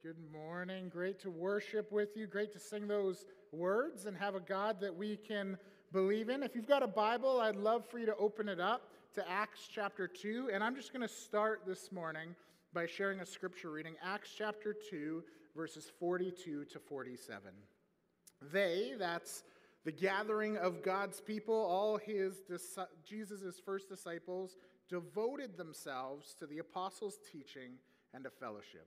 Good morning. Great to worship with you. Great to sing those words and have a God that we can believe in. If you've got a Bible, I'd love for you to open it up to Acts chapter 2. And I'm just going to start this morning by sharing a scripture reading Acts chapter 2, verses 42 to 47. They, that's the gathering of God's people, all his Jesus' first disciples, devoted themselves to the apostles' teaching and to fellowship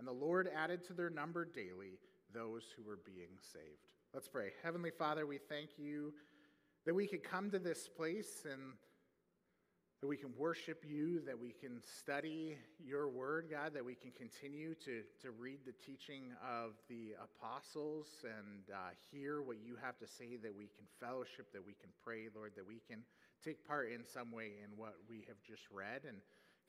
And the Lord added to their number daily those who were being saved. Let's pray. Heavenly Father, we thank you that we could come to this place and that we can worship you, that we can study your word, God, that we can continue to, to read the teaching of the apostles and uh, hear what you have to say, that we can fellowship, that we can pray, Lord, that we can take part in some way in what we have just read. And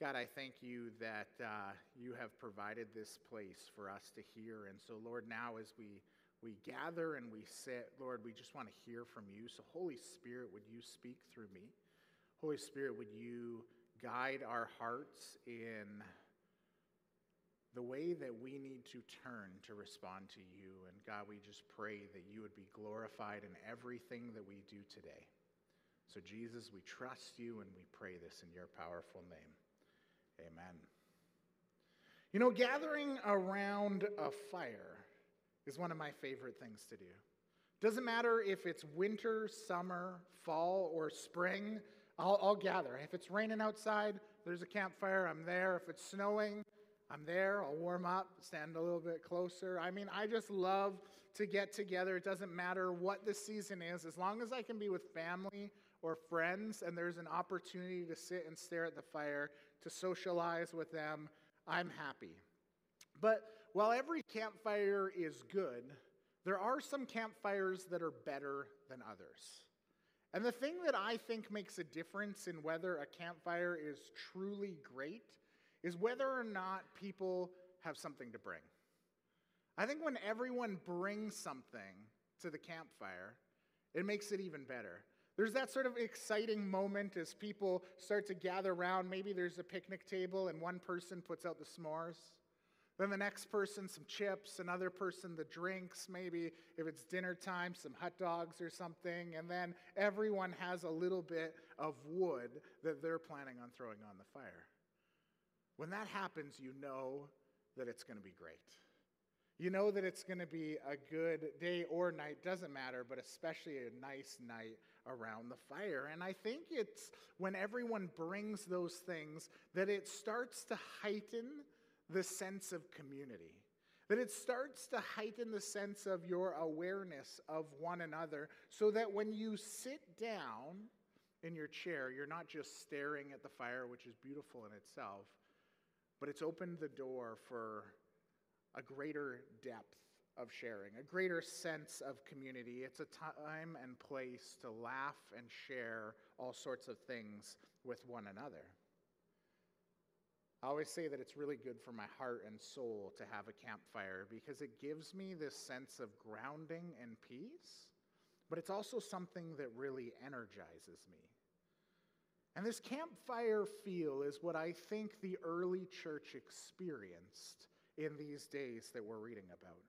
God, I thank you that uh, you have provided this place for us to hear. And so, Lord, now as we, we gather and we sit, Lord, we just want to hear from you. So, Holy Spirit, would you speak through me? Holy Spirit, would you guide our hearts in the way that we need to turn to respond to you? And God, we just pray that you would be glorified in everything that we do today. So, Jesus, we trust you and we pray this in your powerful name. Amen. You know, gathering around a fire is one of my favorite things to do. Doesn't matter if it's winter, summer, fall, or spring, I'll, I'll, gather. If it's raining outside, there's a campfire, I'm there. If it's snowing, I'm there. I'll warm up, stand a little bit closer. I mean, I just love to get together. It doesn't matter what the season is, as long as I can be with family or friends and there's an opportunity to sit and stare at the fire, to socialize with them, I'm happy. But while every campfire is good, there are some campfires that are better than others. And the thing that I think makes a difference in whether a campfire is truly great is whether or not people have something to bring. I think when everyone brings something to the campfire, it makes it even better. There's that sort of exciting moment as people start to gather around. Maybe there's a picnic table and one person puts out the s'mores. Then the next person, some chips, another person, the drinks, maybe if it's dinner time, some hot dogs or something. And then everyone has a little bit of wood that they're planning on throwing on the fire. When that happens, you know that it's going to be great. You know that it's going to be a good day or night, doesn't matter, but especially a nice night around the fire. And I think it's when everyone brings those things that it starts to heighten the sense of community. That it starts to heighten the sense of your awareness of one another, so that when you sit down in your chair, you're not just staring at the fire, which is beautiful in itself, but it's opened the door for a greater depth of sharing, a greater sense of community. It's a time and place to laugh and share all sorts of things with one another. I always say that it's really good for my heart and soul to have a campfire because it gives me this sense of grounding and peace, but it's also something that really energizes me. And this campfire feel is what I think the early church experienced in these days that we're reading about.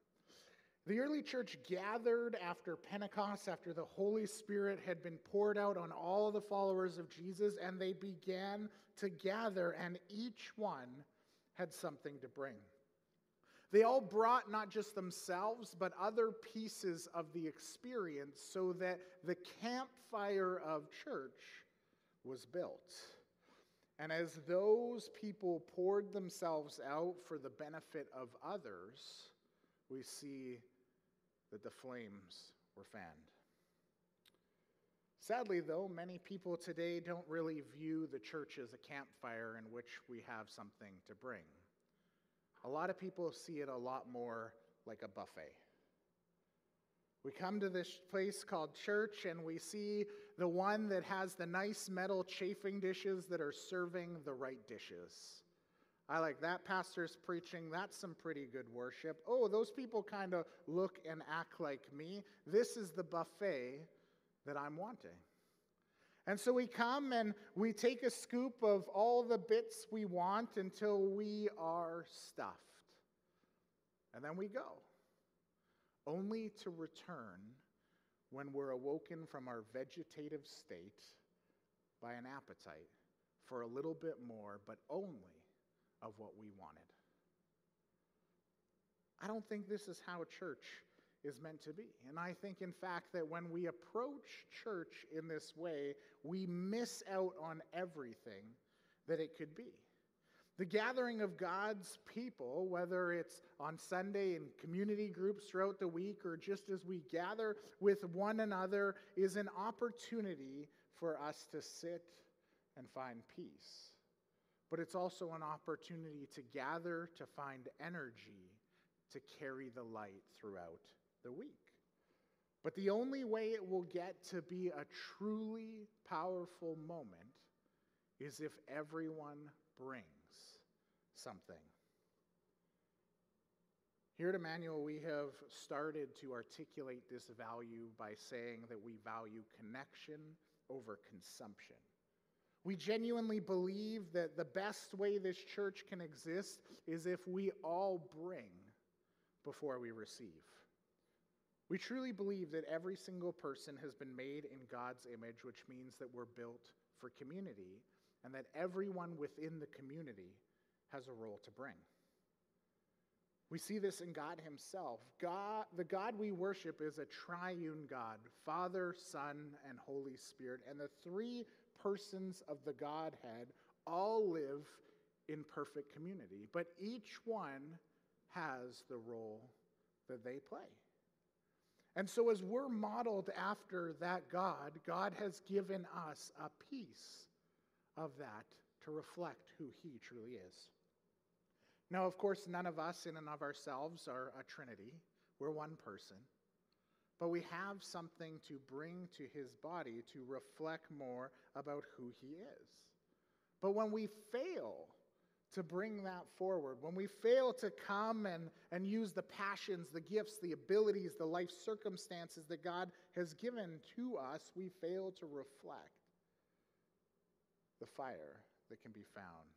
The early church gathered after Pentecost, after the Holy Spirit had been poured out on all the followers of Jesus, and they began to gather, and each one had something to bring. They all brought not just themselves, but other pieces of the experience so that the campfire of church was built. And as those people poured themselves out for the benefit of others, we see that the flames were fanned. Sadly, though, many people today don't really view the church as a campfire in which we have something to bring. A lot of people see it a lot more like a buffet. We come to this place called church and we see the one that has the nice metal chafing dishes that are serving the right dishes. I like that pastor's preaching. That's some pretty good worship. Oh, those people kind of look and act like me. This is the buffet that I'm wanting. And so we come and we take a scoop of all the bits we want until we are stuffed. And then we go only to return when we're awoken from our vegetative state by an appetite for a little bit more, but only of what we wanted. I don't think this is how a church is meant to be. And I think, in fact, that when we approach church in this way, we miss out on everything that it could be. The gathering of God's people, whether it's on Sunday in community groups throughout the week or just as we gather with one another, is an opportunity for us to sit and find peace. But it's also an opportunity to gather to find energy to carry the light throughout the week. But the only way it will get to be a truly powerful moment is if everyone brings something. Here at Emmanuel, we have started to articulate this value by saying that we value connection over consumption. We genuinely believe that the best way this church can exist is if we all bring before we receive. We truly believe that every single person has been made in God's image, which means that we're built for community, and that everyone within the community has a role to bring. We see this in God Himself. God, the God we worship is a triune God Father, Son, and Holy Spirit. And the three persons of the Godhead all live in perfect community, but each one has the role that they play. And so, as we're modeled after that God, God has given us a piece of that to reflect who He truly is. Now, of course, none of us in and of ourselves are a trinity. We're one person. But we have something to bring to his body to reflect more about who he is. But when we fail to bring that forward, when we fail to come and, and use the passions, the gifts, the abilities, the life circumstances that God has given to us, we fail to reflect the fire that can be found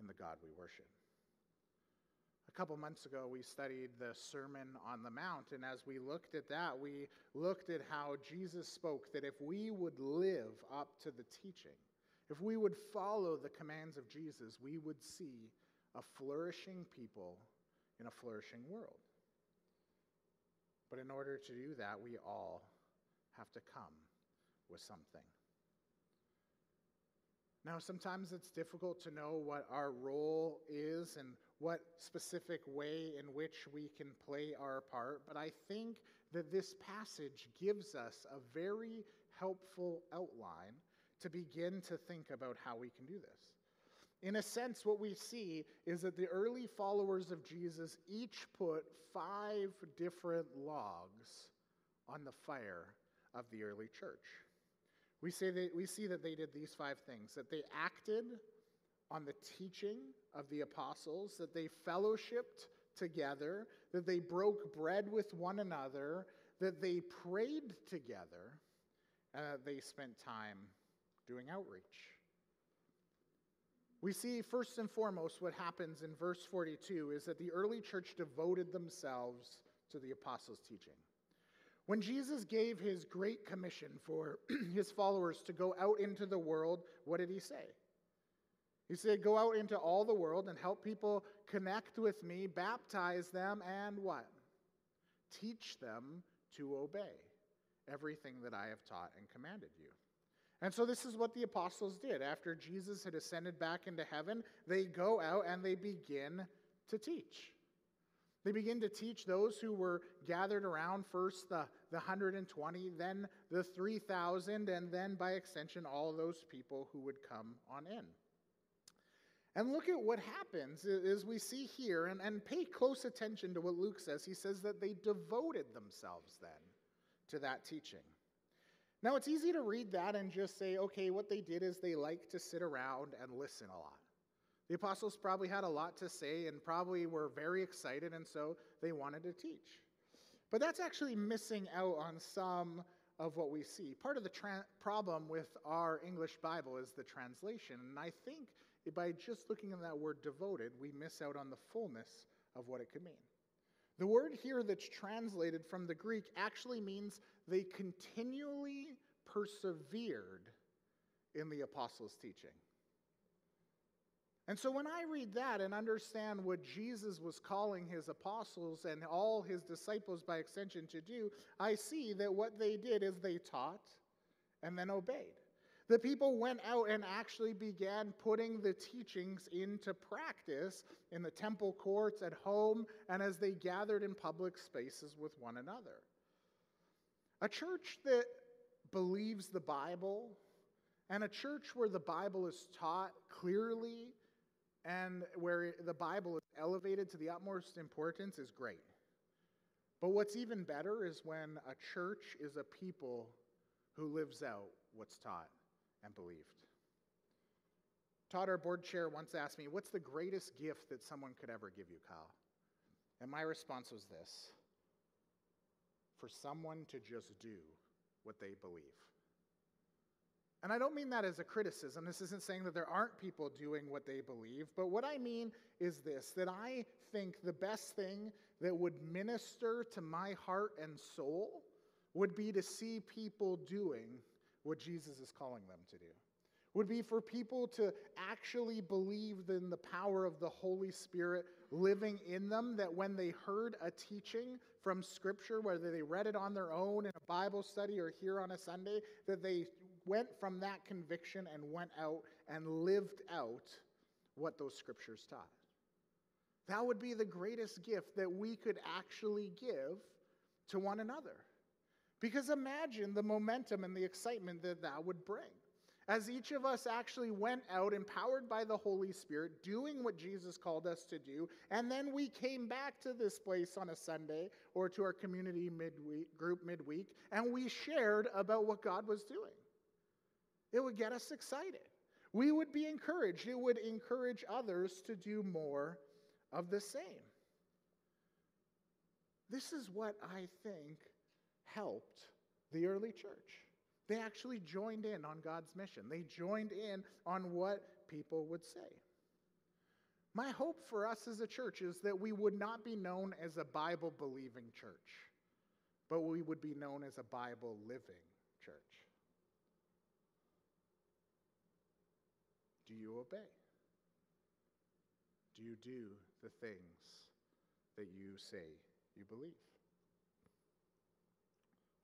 in the God we worship. Couple months ago, we studied the Sermon on the Mount, and as we looked at that, we looked at how Jesus spoke that if we would live up to the teaching, if we would follow the commands of Jesus, we would see a flourishing people in a flourishing world. But in order to do that, we all have to come with something. Now, sometimes it's difficult to know what our role is and what specific way in which we can play our part, but I think that this passage gives us a very helpful outline to begin to think about how we can do this. In a sense, what we see is that the early followers of Jesus each put five different logs on the fire of the early church. We, say that, we see that they did these five things that they acted on the teaching of the apostles, that they fellowshipped together, that they broke bread with one another, that they prayed together, and that they spent time doing outreach. We see first and foremost what happens in verse 42 is that the early church devoted themselves to the apostles' teaching. When Jesus gave his great commission for his followers to go out into the world, what did he say? He said, Go out into all the world and help people connect with me, baptize them, and what? Teach them to obey everything that I have taught and commanded you. And so, this is what the apostles did. After Jesus had ascended back into heaven, they go out and they begin to teach. They begin to teach those who were gathered around first the, the 120, then the 3,000, and then by extension, all those people who would come on in. And look at what happens as we see here, and, and pay close attention to what Luke says. He says that they devoted themselves then to that teaching. Now, it's easy to read that and just say, okay, what they did is they like to sit around and listen a lot. The apostles probably had a lot to say and probably were very excited, and so they wanted to teach. But that's actually missing out on some of what we see. Part of the tra- problem with our English Bible is the translation, and I think by just looking at that word devoted, we miss out on the fullness of what it could mean. The word here that's translated from the Greek actually means they continually persevered in the apostles' teaching. And so when I read that and understand what Jesus was calling his apostles and all his disciples by extension to do, I see that what they did is they taught and then obeyed. The people went out and actually began putting the teachings into practice in the temple courts, at home, and as they gathered in public spaces with one another. A church that believes the Bible and a church where the Bible is taught clearly and where the Bible is elevated to the utmost importance is great. But what's even better is when a church is a people who lives out what's taught and believed. Todd, our board chair, once asked me, What's the greatest gift that someone could ever give you, Kyle? And my response was this for someone to just do what they believe. And I don't mean that as a criticism. This isn't saying that there aren't people doing what they believe. But what I mean is this that I think the best thing that would minister to my heart and soul would be to see people doing what Jesus is calling them to do. Would be for people to actually believe in the power of the Holy Spirit living in them, that when they heard a teaching from Scripture, whether they read it on their own in a Bible study or here on a Sunday, that they went from that conviction and went out and lived out what those Scriptures taught. That would be the greatest gift that we could actually give to one another. Because imagine the momentum and the excitement that that would bring. As each of us actually went out, empowered by the Holy Spirit, doing what Jesus called us to do, and then we came back to this place on a Sunday or to our community midweek, group midweek, and we shared about what God was doing. It would get us excited. We would be encouraged. It would encourage others to do more of the same. This is what I think helped the early church. They actually joined in on God's mission, they joined in on what people would say. My hope for us as a church is that we would not be known as a Bible believing church, but we would be known as a Bible living church. Do you obey? Do you do the things that you say you believe?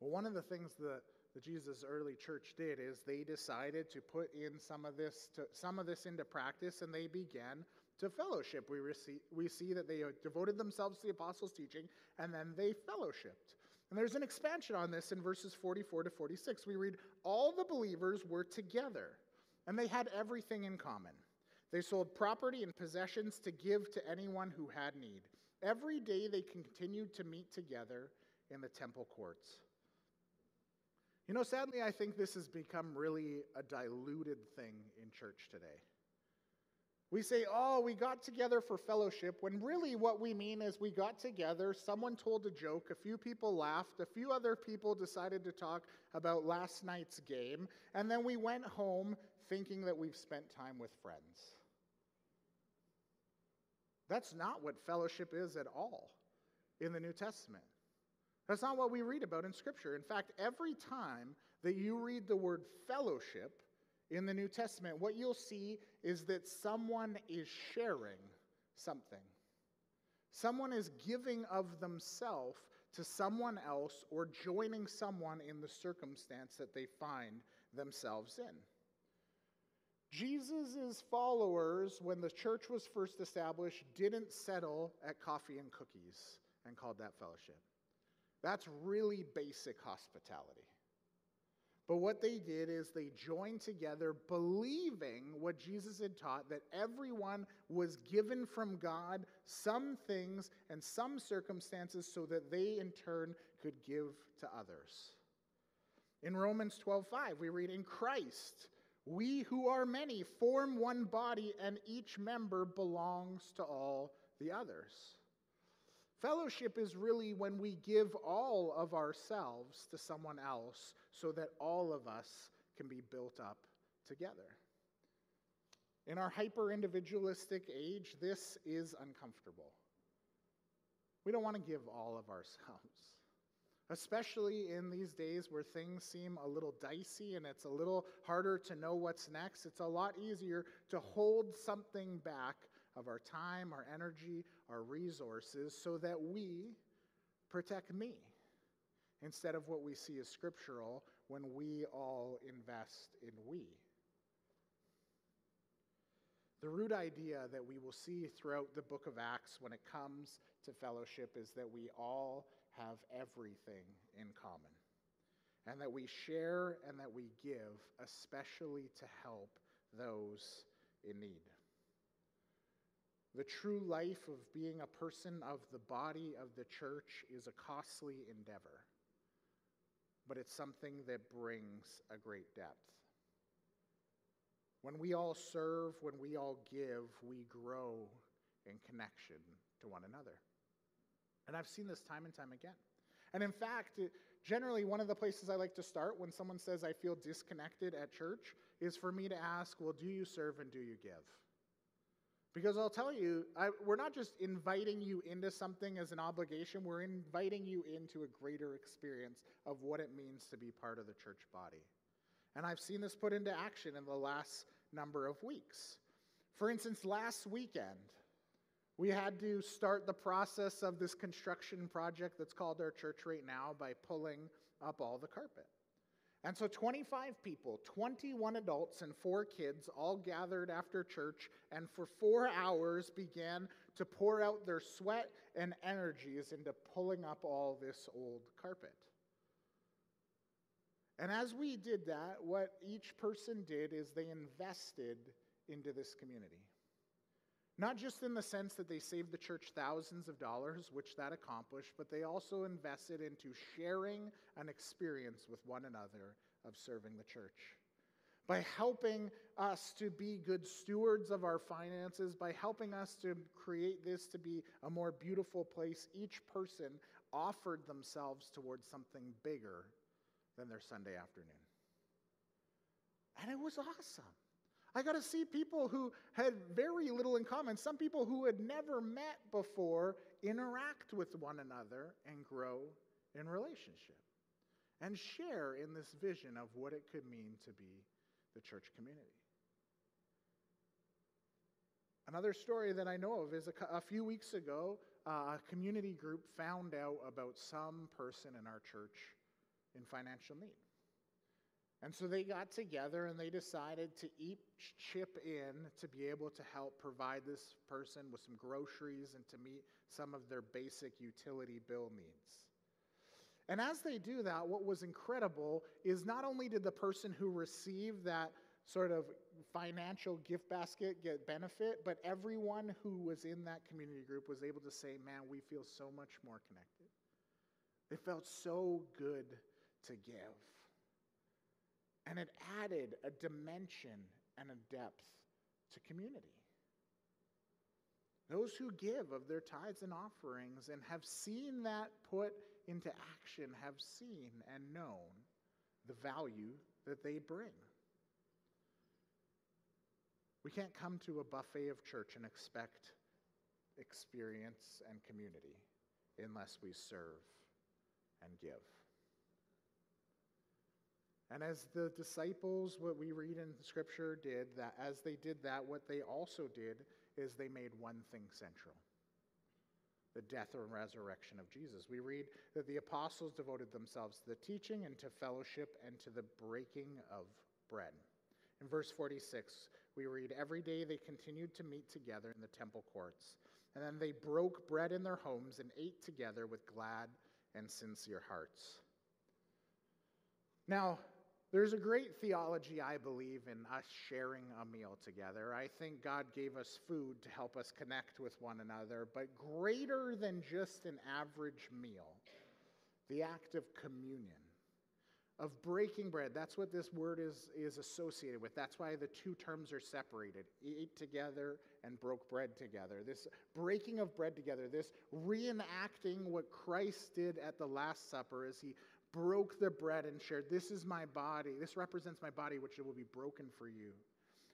Well, one of the things that the Jesus early church did is they decided to put in some of this to, some of this into practice and they began to fellowship. We, receive, we see that they devoted themselves to the apostles' teaching and then they fellowshipped. And there's an expansion on this in verses 44 to 46. We read, All the believers were together, and they had everything in common. They sold property and possessions to give to anyone who had need. Every day they continued to meet together in the temple courts. You know, sadly, I think this has become really a diluted thing in church today. We say, oh, we got together for fellowship, when really what we mean is we got together, someone told a joke, a few people laughed, a few other people decided to talk about last night's game, and then we went home thinking that we've spent time with friends. That's not what fellowship is at all in the New Testament. That's not what we read about in Scripture. In fact, every time that you read the word fellowship in the New Testament, what you'll see is that someone is sharing something. Someone is giving of themselves to someone else or joining someone in the circumstance that they find themselves in. Jesus' followers, when the church was first established, didn't settle at coffee and cookies and called that fellowship. That's really basic hospitality. But what they did is they joined together, believing what Jesus had taught that everyone was given from God some things and some circumstances so that they in turn could give to others. In Romans 12:5 we read in Christ we who are many form one body and each member belongs to all the others. Fellowship is really when we give all of ourselves to someone else so that all of us can be built up together. In our hyper individualistic age, this is uncomfortable. We don't want to give all of ourselves, especially in these days where things seem a little dicey and it's a little harder to know what's next. It's a lot easier to hold something back of our time, our energy, our resources, so that we protect me instead of what we see as scriptural when we all invest in we. The root idea that we will see throughout the book of Acts when it comes to fellowship is that we all have everything in common, and that we share and that we give, especially to help those in need. The true life of being a person of the body of the church is a costly endeavor, but it's something that brings a great depth. When we all serve, when we all give, we grow in connection to one another. And I've seen this time and time again. And in fact, generally, one of the places I like to start when someone says, I feel disconnected at church, is for me to ask, Well, do you serve and do you give? Because I'll tell you, I, we're not just inviting you into something as an obligation, we're inviting you into a greater experience of what it means to be part of the church body. And I've seen this put into action in the last number of weeks. For instance, last weekend, we had to start the process of this construction project that's called our church right now by pulling up all the carpet. And so 25 people, 21 adults, and four kids all gathered after church and for four hours began to pour out their sweat and energies into pulling up all this old carpet. And as we did that, what each person did is they invested into this community. Not just in the sense that they saved the church thousands of dollars, which that accomplished, but they also invested into sharing an experience with one another of serving the church. By helping us to be good stewards of our finances, by helping us to create this to be a more beautiful place, each person offered themselves towards something bigger than their Sunday afternoon. And it was awesome. I got to see people who had very little in common, some people who had never met before, interact with one another and grow in relationship and share in this vision of what it could mean to be the church community. Another story that I know of is a, a few weeks ago, uh, a community group found out about some person in our church in financial need. And so they got together and they decided to each chip in to be able to help provide this person with some groceries and to meet some of their basic utility bill needs. And as they do that, what was incredible is not only did the person who received that sort of financial gift basket get benefit, but everyone who was in that community group was able to say, Man, we feel so much more connected. It felt so good to give. And it added a dimension and a depth to community. Those who give of their tithes and offerings and have seen that put into action have seen and known the value that they bring. We can't come to a buffet of church and expect experience and community unless we serve and give. And as the disciples, what we read in Scripture did, that as they did that, what they also did is they made one thing central the death and resurrection of Jesus. We read that the apostles devoted themselves to the teaching and to fellowship and to the breaking of bread. In verse 46, we read, Every day they continued to meet together in the temple courts, and then they broke bread in their homes and ate together with glad and sincere hearts. Now, There's a great theology, I believe, in us sharing a meal together. I think God gave us food to help us connect with one another, but greater than just an average meal, the act of communion, of breaking bread. That's what this word is, is associated with. That's why the two terms are separated eat together and broke bread together. This breaking of bread together, this reenacting what Christ did at the Last Supper as he broke the bread and shared, This is my body. This represents my body, which will be broken for you.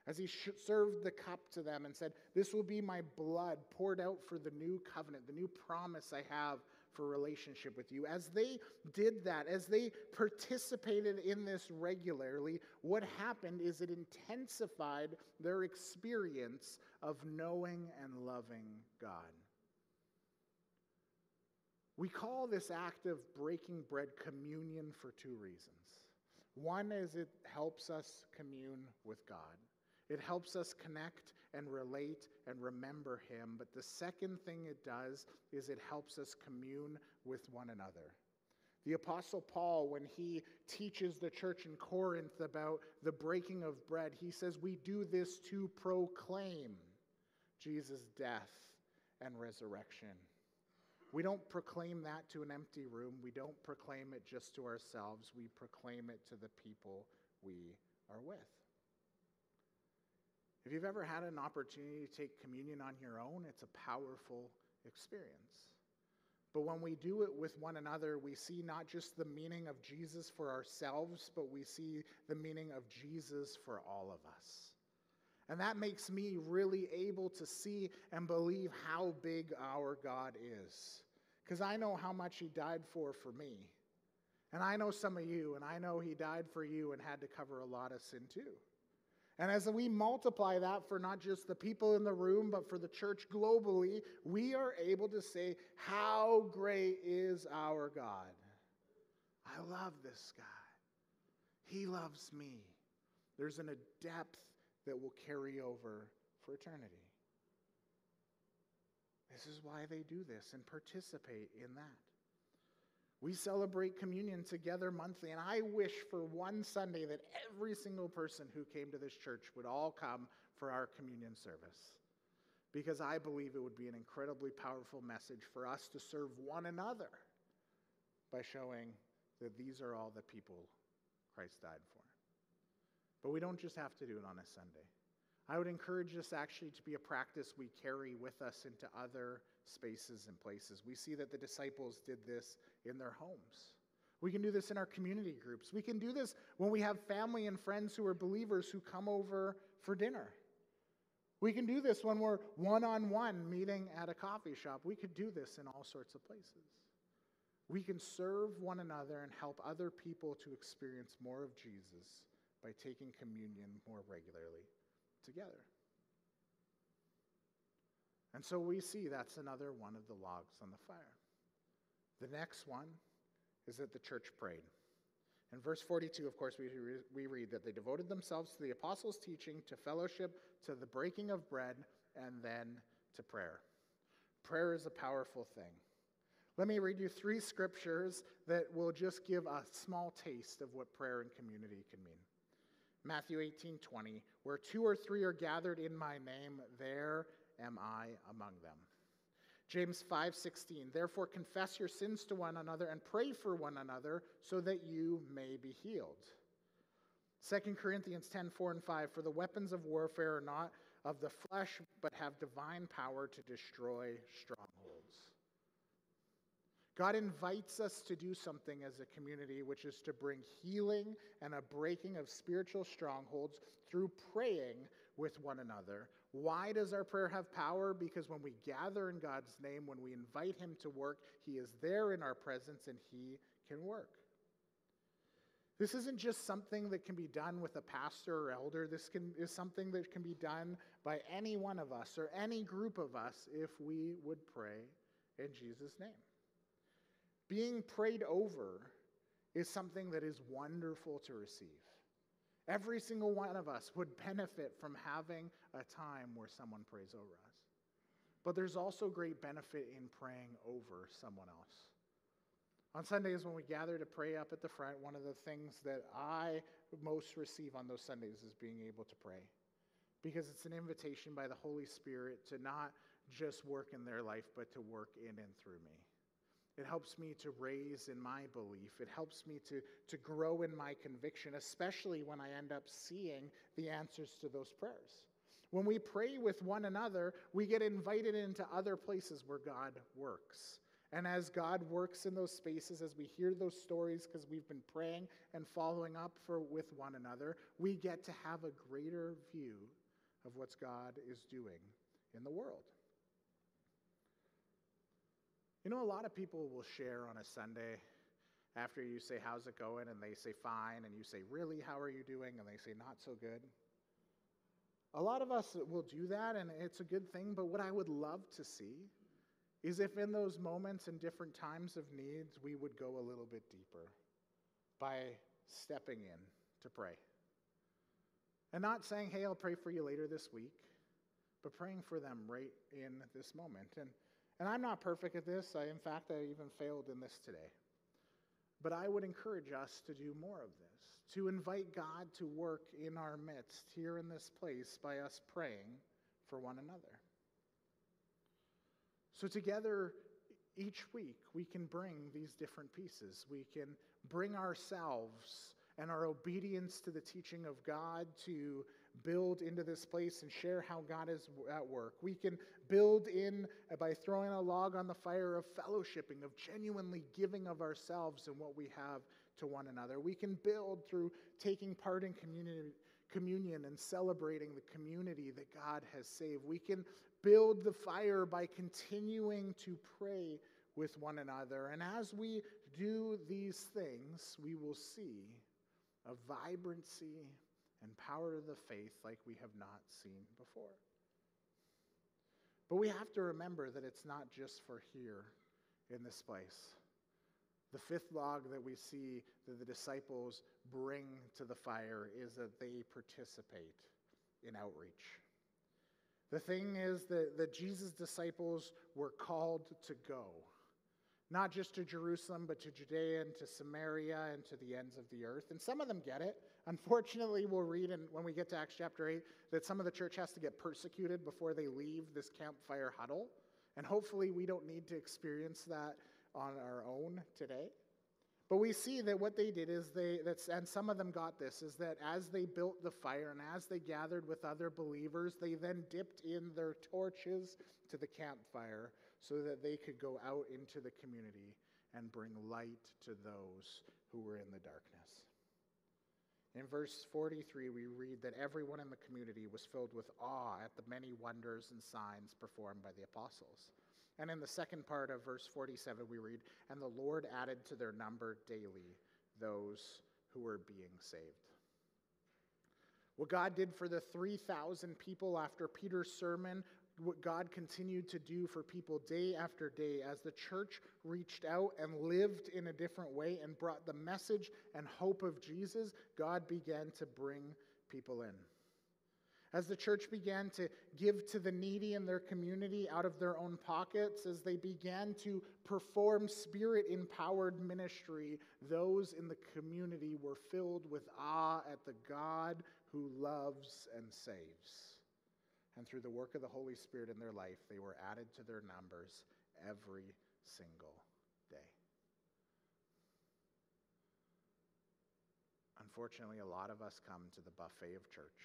As he sh- served the cup to them and said, This will be my blood poured out for the new covenant, the new promise I have for relationship with you. As they did that, as they participated in this regularly, what happened is it intensified their experience of knowing and loving God. We call this act of breaking bread communion for two reasons. One is it helps us commune with God. It helps us connect and relate and remember Him. But the second thing it does is it helps us commune with one another. The Apostle Paul, when he teaches the church in Corinth about the breaking of bread, he says, We do this to proclaim Jesus' death and resurrection. We don't proclaim that to an empty room. We don't proclaim it just to ourselves. We proclaim it to the people we are with. If you've ever had an opportunity to take communion on your own, it's a powerful experience. But when we do it with one another, we see not just the meaning of Jesus for ourselves, but we see the meaning of Jesus for all of us. And that makes me really able to see and believe how big our God is because I know how much He died for for me. And I know some of you, and I know He died for you and had to cover a lot of sin too. And as we multiply that for not just the people in the room, but for the church globally, we are able to say, How great is our God? I love this guy. He loves me. There's an, depth that will carry over for eternity. This is why they do this and participate in that. We celebrate communion together monthly, and I wish for one Sunday that every single person who came to this church would all come for our communion service. Because I believe it would be an incredibly powerful message for us to serve one another by showing that these are all the people Christ died for. But we don't just have to do it on a Sunday. I would encourage this actually to be a practice we carry with us into other spaces and places. We see that the disciples did this in their homes. We can do this in our community groups. We can do this when we have family and friends who are believers who come over for dinner. We can do this when we're one on one meeting at a coffee shop. We could do this in all sorts of places. We can serve one another and help other people to experience more of Jesus by taking communion more regularly together. And so we see that's another one of the logs on the fire. The next one is that the church prayed. In verse 42, of course, we, re- we read that they devoted themselves to the apostles' teaching, to fellowship, to the breaking of bread, and then to prayer. Prayer is a powerful thing. Let me read you three scriptures that will just give a small taste of what prayer and community can mean. Matthew 18 20, where two or three are gathered in my name, there am I among them. James 5:16 Therefore confess your sins to one another and pray for one another so that you may be healed. 2 Corinthians 10 4 and 5 For the weapons of warfare are not of the flesh, but have divine power to destroy. God invites us to do something as a community, which is to bring healing and a breaking of spiritual strongholds through praying with one another. Why does our prayer have power? Because when we gather in God's name, when we invite Him to work, He is there in our presence and He can work. This isn't just something that can be done with a pastor or elder. This can, is something that can be done by any one of us or any group of us if we would pray in Jesus' name. Being prayed over is something that is wonderful to receive. Every single one of us would benefit from having a time where someone prays over us. But there's also great benefit in praying over someone else. On Sundays, when we gather to pray up at the front, one of the things that I most receive on those Sundays is being able to pray. Because it's an invitation by the Holy Spirit to not just work in their life, but to work in and through me. It helps me to raise in my belief. It helps me to, to grow in my conviction, especially when I end up seeing the answers to those prayers. When we pray with one another, we get invited into other places where God works. And as God works in those spaces, as we hear those stories because we've been praying and following up for, with one another, we get to have a greater view of what God is doing in the world. You know, a lot of people will share on a Sunday after you say, How's it going? And they say, Fine. And you say, Really? How are you doing? And they say, Not so good. A lot of us will do that, and it's a good thing, but what I would love to see is if in those moments and different times of needs, we would go a little bit deeper by stepping in to pray. And not saying, hey, I'll pray for you later this week, but praying for them right in this moment. And, and I'm not perfect at this. I, in fact, I even failed in this today. But I would encourage us to do more of this, to invite God to work in our midst here in this place by us praying for one another. So, together, each week, we can bring these different pieces. We can bring ourselves and our obedience to the teaching of God to build into this place and share how God is at work. We can build in uh, by throwing a log on the fire of fellowshipping, of genuinely giving of ourselves and what we have to one another. We can build through taking part in community, communion and celebrating the community that God has saved. We can build the fire by continuing to pray with one another. And as we do these things, we will see a vibrancy and power of the faith like we have not seen before. But we have to remember that it's not just for here in this place. The fifth log that we see that the disciples bring to the fire is that they participate in outreach. The thing is that, that Jesus' disciples were called to go, not just to Jerusalem, but to Judea and to Samaria and to the ends of the earth. And some of them get it. Unfortunately, we'll read in, when we get to Acts chapter 8 that some of the church has to get persecuted before they leave this campfire huddle. And hopefully, we don't need to experience that on our own today. But we see that what they did is they, that's, and some of them got this, is that as they built the fire and as they gathered with other believers, they then dipped in their torches to the campfire so that they could go out into the community and bring light to those who were in the darkness. In verse 43, we read that everyone in the community was filled with awe at the many wonders and signs performed by the apostles. And in the second part of verse 47, we read, And the Lord added to their number daily those who were being saved. What God did for the 3,000 people after Peter's sermon, what God continued to do for people day after day as the church reached out and lived in a different way and brought the message and hope of Jesus, God began to bring people in. As the church began to give to the needy in their community out of their own pockets, as they began to perform spirit empowered ministry, those in the community were filled with awe at the God who loves and saves. And through the work of the Holy Spirit in their life, they were added to their numbers every single day. Unfortunately, a lot of us come to the buffet of church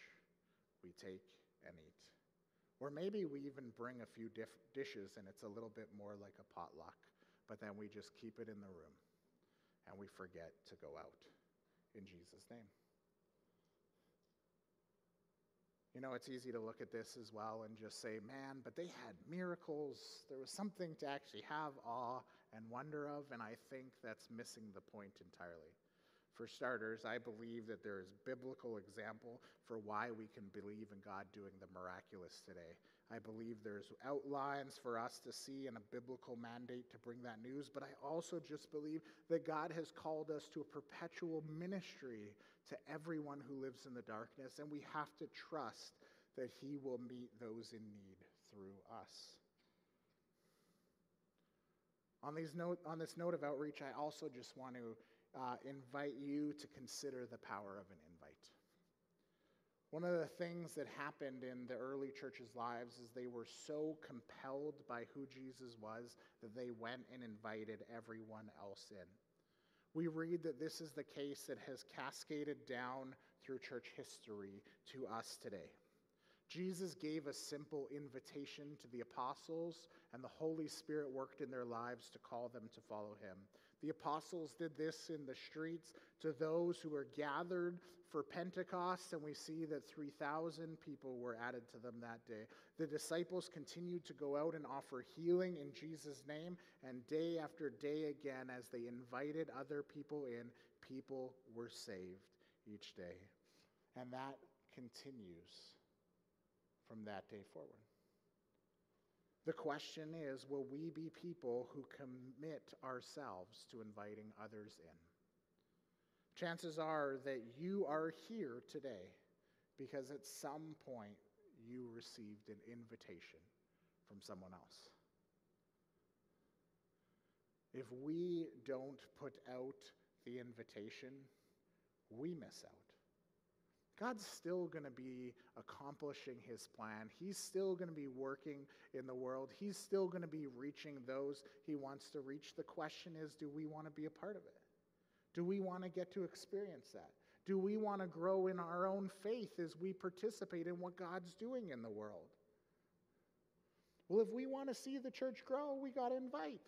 we take and eat. Or maybe we even bring a few diff- dishes and it's a little bit more like a potluck, but then we just keep it in the room and we forget to go out in Jesus' name. You know, it's easy to look at this as well and just say, man, but they had miracles. There was something to actually have awe and wonder of, and I think that's missing the point entirely. For starters, I believe that there is biblical example for why we can believe in God doing the miraculous today. I believe there's outlines for us to see and a biblical mandate to bring that news, but I also just believe that God has called us to a perpetual ministry to everyone who lives in the darkness, and we have to trust that He will meet those in need through us. On, these note, on this note of outreach, I also just want to uh, invite you to consider the power of an. One of the things that happened in the early church's lives is they were so compelled by who Jesus was that they went and invited everyone else in. We read that this is the case that has cascaded down through church history to us today. Jesus gave a simple invitation to the apostles, and the Holy Spirit worked in their lives to call them to follow him. The apostles did this in the streets to those who were gathered for Pentecost, and we see that 3,000 people were added to them that day. The disciples continued to go out and offer healing in Jesus' name, and day after day again, as they invited other people in, people were saved each day. And that continues from that day forward. The question is will we be people who commit ourselves to inviting others in? Chances are that you are here today because at some point you received an invitation from someone else. If we don't put out the invitation, we miss out. God's still going to be accomplishing his plan. He's still going to be working in the world. He's still going to be reaching those he wants to reach. The question is do we want to be a part of it? Do we want to get to experience that? Do we want to grow in our own faith as we participate in what God's doing in the world? Well, if we want to see the church grow, we got to invite.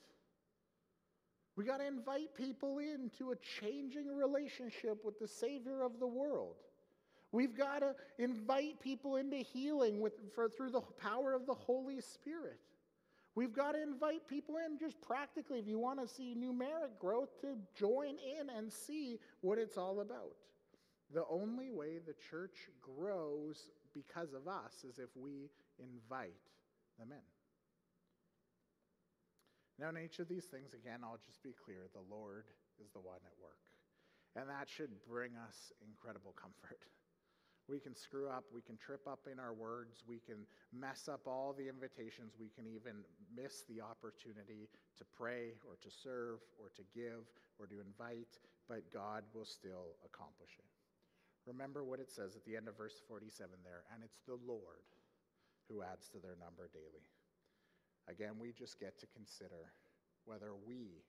We got to invite people into a changing relationship with the Savior of the world. We've got to invite people into healing with, for, through the power of the Holy Spirit. We've got to invite people in just practically, if you want to see numeric growth, to join in and see what it's all about. The only way the church grows because of us is if we invite them in. Now, in each of these things, again, I'll just be clear the Lord is the one at work. And that should bring us incredible comfort. We can screw up, we can trip up in our words, we can mess up all the invitations, we can even miss the opportunity to pray or to serve or to give or to invite, but God will still accomplish it. Remember what it says at the end of verse 47 there, and it's the Lord who adds to their number daily. Again, we just get to consider whether we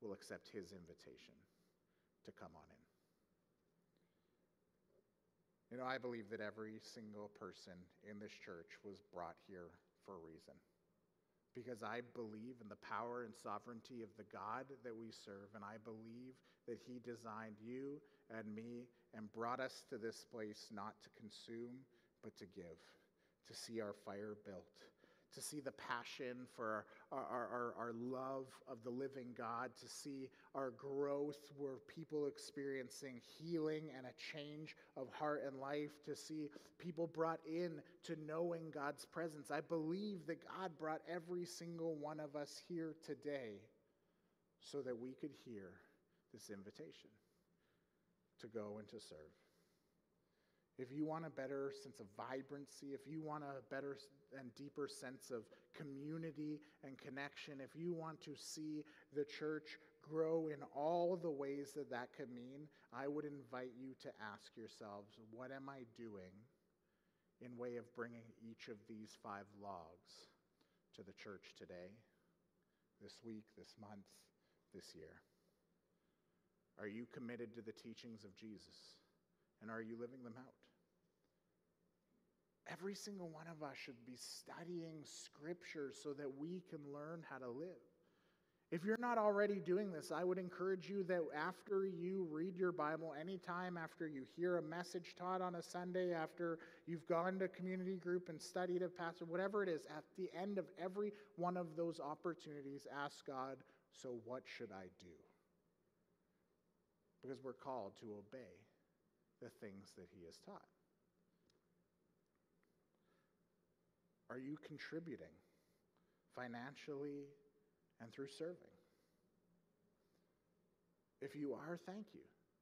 will accept his invitation to come on in. You know, I believe that every single person in this church was brought here for a reason. Because I believe in the power and sovereignty of the God that we serve, and I believe that He designed you and me and brought us to this place not to consume, but to give, to see our fire built, to see the passion for our, our, our, our, love of the living God, to see our growth where people experiencing healing and a change of heart and life, to see people brought in to knowing God's presence. I believe that God brought every single one of us here today so that we could hear this invitation to go and to serve if you want a better sense of vibrancy, if you want a better and deeper sense of community and connection, if you want to see the church grow in all the ways that that could mean, I would invite you to ask yourselves, what am I doing in way of bringing each of these five logs to the church today, this week, this month, this year? Are you committed to the teachings of Jesus? And are you living them out? Every single one of us should be studying scripture so that we can learn how to live. If you're not already doing this, I would encourage you that after you read your Bible, anytime after you hear a message taught on a Sunday, after you've gone to community group and studied a pastor, whatever it is, at the end of every one of those opportunities, ask God, So what should I do? Because we're called to obey the things that He has taught. Are you contributing financially and through serving? If you are, thank you.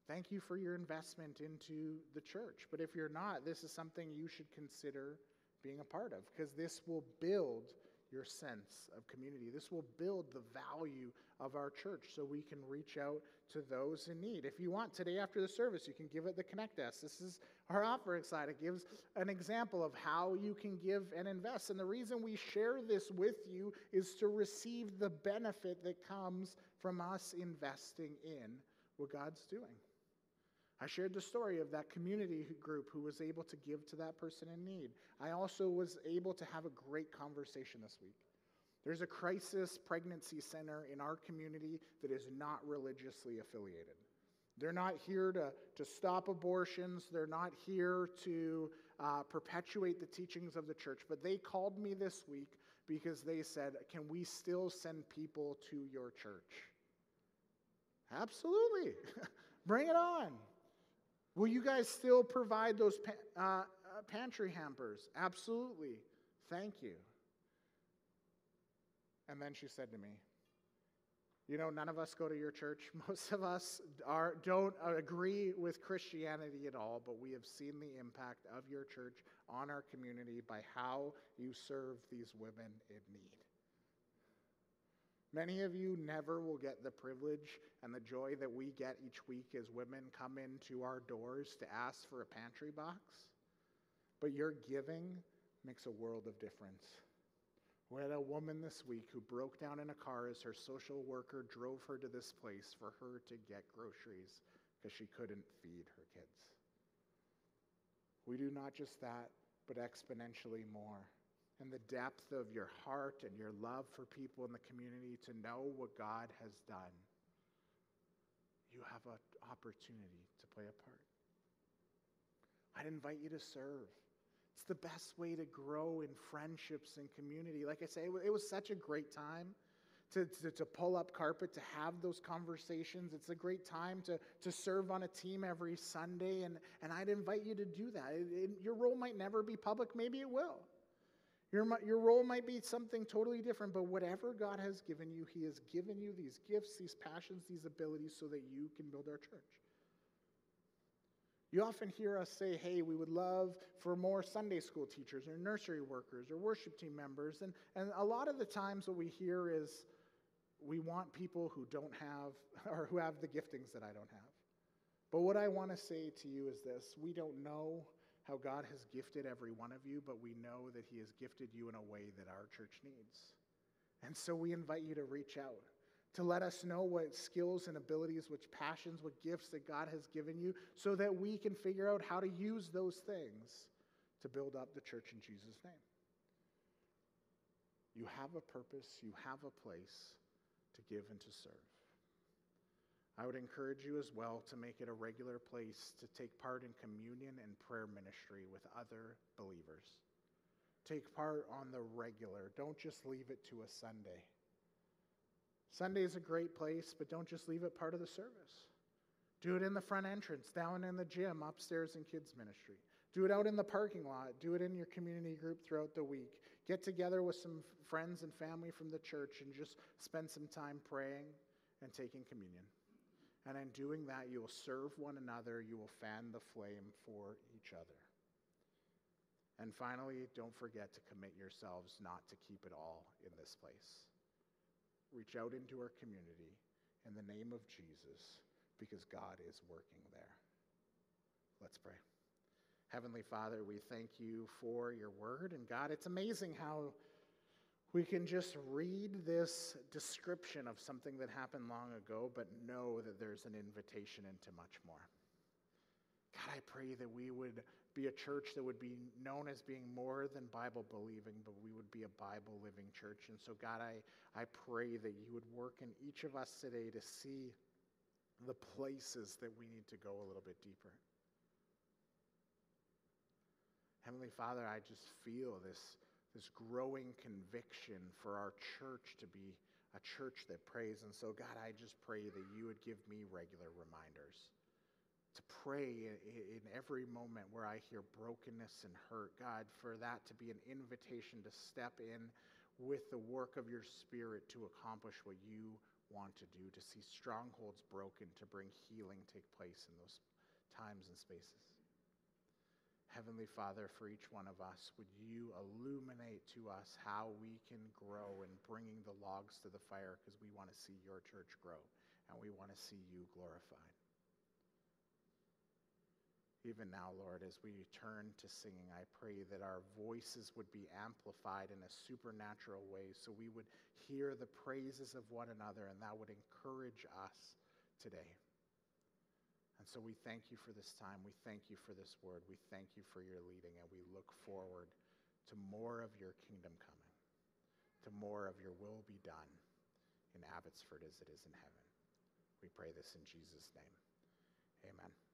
Thank you for your investment into the church. But if you're not, this is something you should consider being a part of because this will build your sense of community. This will build the value of our church so we can reach out to those in need. If you want, today after the service, you can give it the Connect Desk. This is our offering side. It gives an example of how you can give and invest. And the reason we share this with you is to receive the benefit that comes from us investing in what God's doing. I shared the story of that community group who was able to give to that person in need. I also was able to have a great conversation this week. There's a crisis pregnancy center in our community that is not religiously affiliated. They're not here to, to stop abortions, they're not here to uh, perpetuate the teachings of the church, but they called me this week because they said, Can we still send people to your church? Absolutely. Bring it on. Will you guys still provide those pa- uh, uh, pantry hampers? Absolutely. Thank you. And then she said to me, You know, none of us go to your church. Most of us are, don't agree with Christianity at all, but we have seen the impact of your church on our community by how you serve these women in need. Many of you never will get the privilege and the joy that we get each week as women come into our doors to ask for a pantry box. But your giving makes a world of difference. We had a woman this week who broke down in a car as her social worker drove her to this place for her to get groceries because she couldn't feed her kids. We do not just that, but exponentially more and the depth of your heart and your love for people in the community to know what God has done, you have an opportunity to play a part. I'd invite you to serve. It's the best way to grow in friendships and community. Like I say, it was such a great time. To, to, to, pull up carpet, to have those conversations. It's a great time to, to serve on a team every Sunday, and, and I'd invite you to do that. It, it, your role might never be public, maybe it will. Your, your role might be something totally different, but whatever God has given you, He has given you these gifts, these passions, these abilities so that you can build our church. You often hear us say, hey, we would love for more Sunday school teachers or nursery workers or worship team members. And, and a lot of the times, what we hear is we want people who don't have or who have the giftings that I don't have. But what I want to say to you is this we don't know how God has gifted every one of you, but we know that He has gifted you in a way that our church needs. And so we invite you to reach out, to let us know what skills and abilities, which passions, what gifts that God has given you, so that we can figure out how to use those things to build up the church in Jesus' name. You have a purpose, you have a place to give and to serve. I would encourage you as well to make it a regular place to take part in communion and prayer ministry with other believers. Take part on the regular. Don't just leave it to a Sunday. Sunday is a great place, but don't just leave it part of the service. Do it in the front entrance, down in the gym, upstairs in kids' ministry. Do it out in the parking lot. Do it in your community group throughout the week. Get together with some friends and family from the church and just spend some time praying and taking communion. And in doing that, you will serve one another, you will fan the flame for each other. And finally, don't forget to commit yourselves not to keep it all in this place. Reach out into our community in the name of Jesus because God is working there. Let's pray. Heavenly Father, we thank you for your word. And God, it's amazing how we can just read this description of something that happened long ago, but know that there's an invitation into much more. God, I pray that we would be a church that would be known as being more than Bible believing, but we would be a Bible living church. And so, God, I, I pray that you would work in each of us today to see the places that we need to go a little bit deeper. Heavenly Father, I just feel this this growing conviction for our church to be a church that prays. And so, God, I just pray that you would give me regular reminders to pray in every moment where I hear brokenness and hurt. God, for that to be an invitation to step in with the work of your Spirit to accomplish what you want to do, to see strongholds broken, to bring healing take place in those times and spaces. Heavenly Father, for each one of us, would you illuminate to us how we can grow in bringing the logs to the fire because we want to see your church grow and we want to see you glorified. Even now, Lord, as we turn to singing, I pray that our voices would be amplified in a supernatural way so we would hear the praises of one another and that would encourage us today. And so we thank you for this time. We thank you for this word. We thank you for your leading, and we look forward to more of your kingdom coming, to more of your will be done in Abbotsford as it is in heaven. We pray this in Jesus' name. Amen.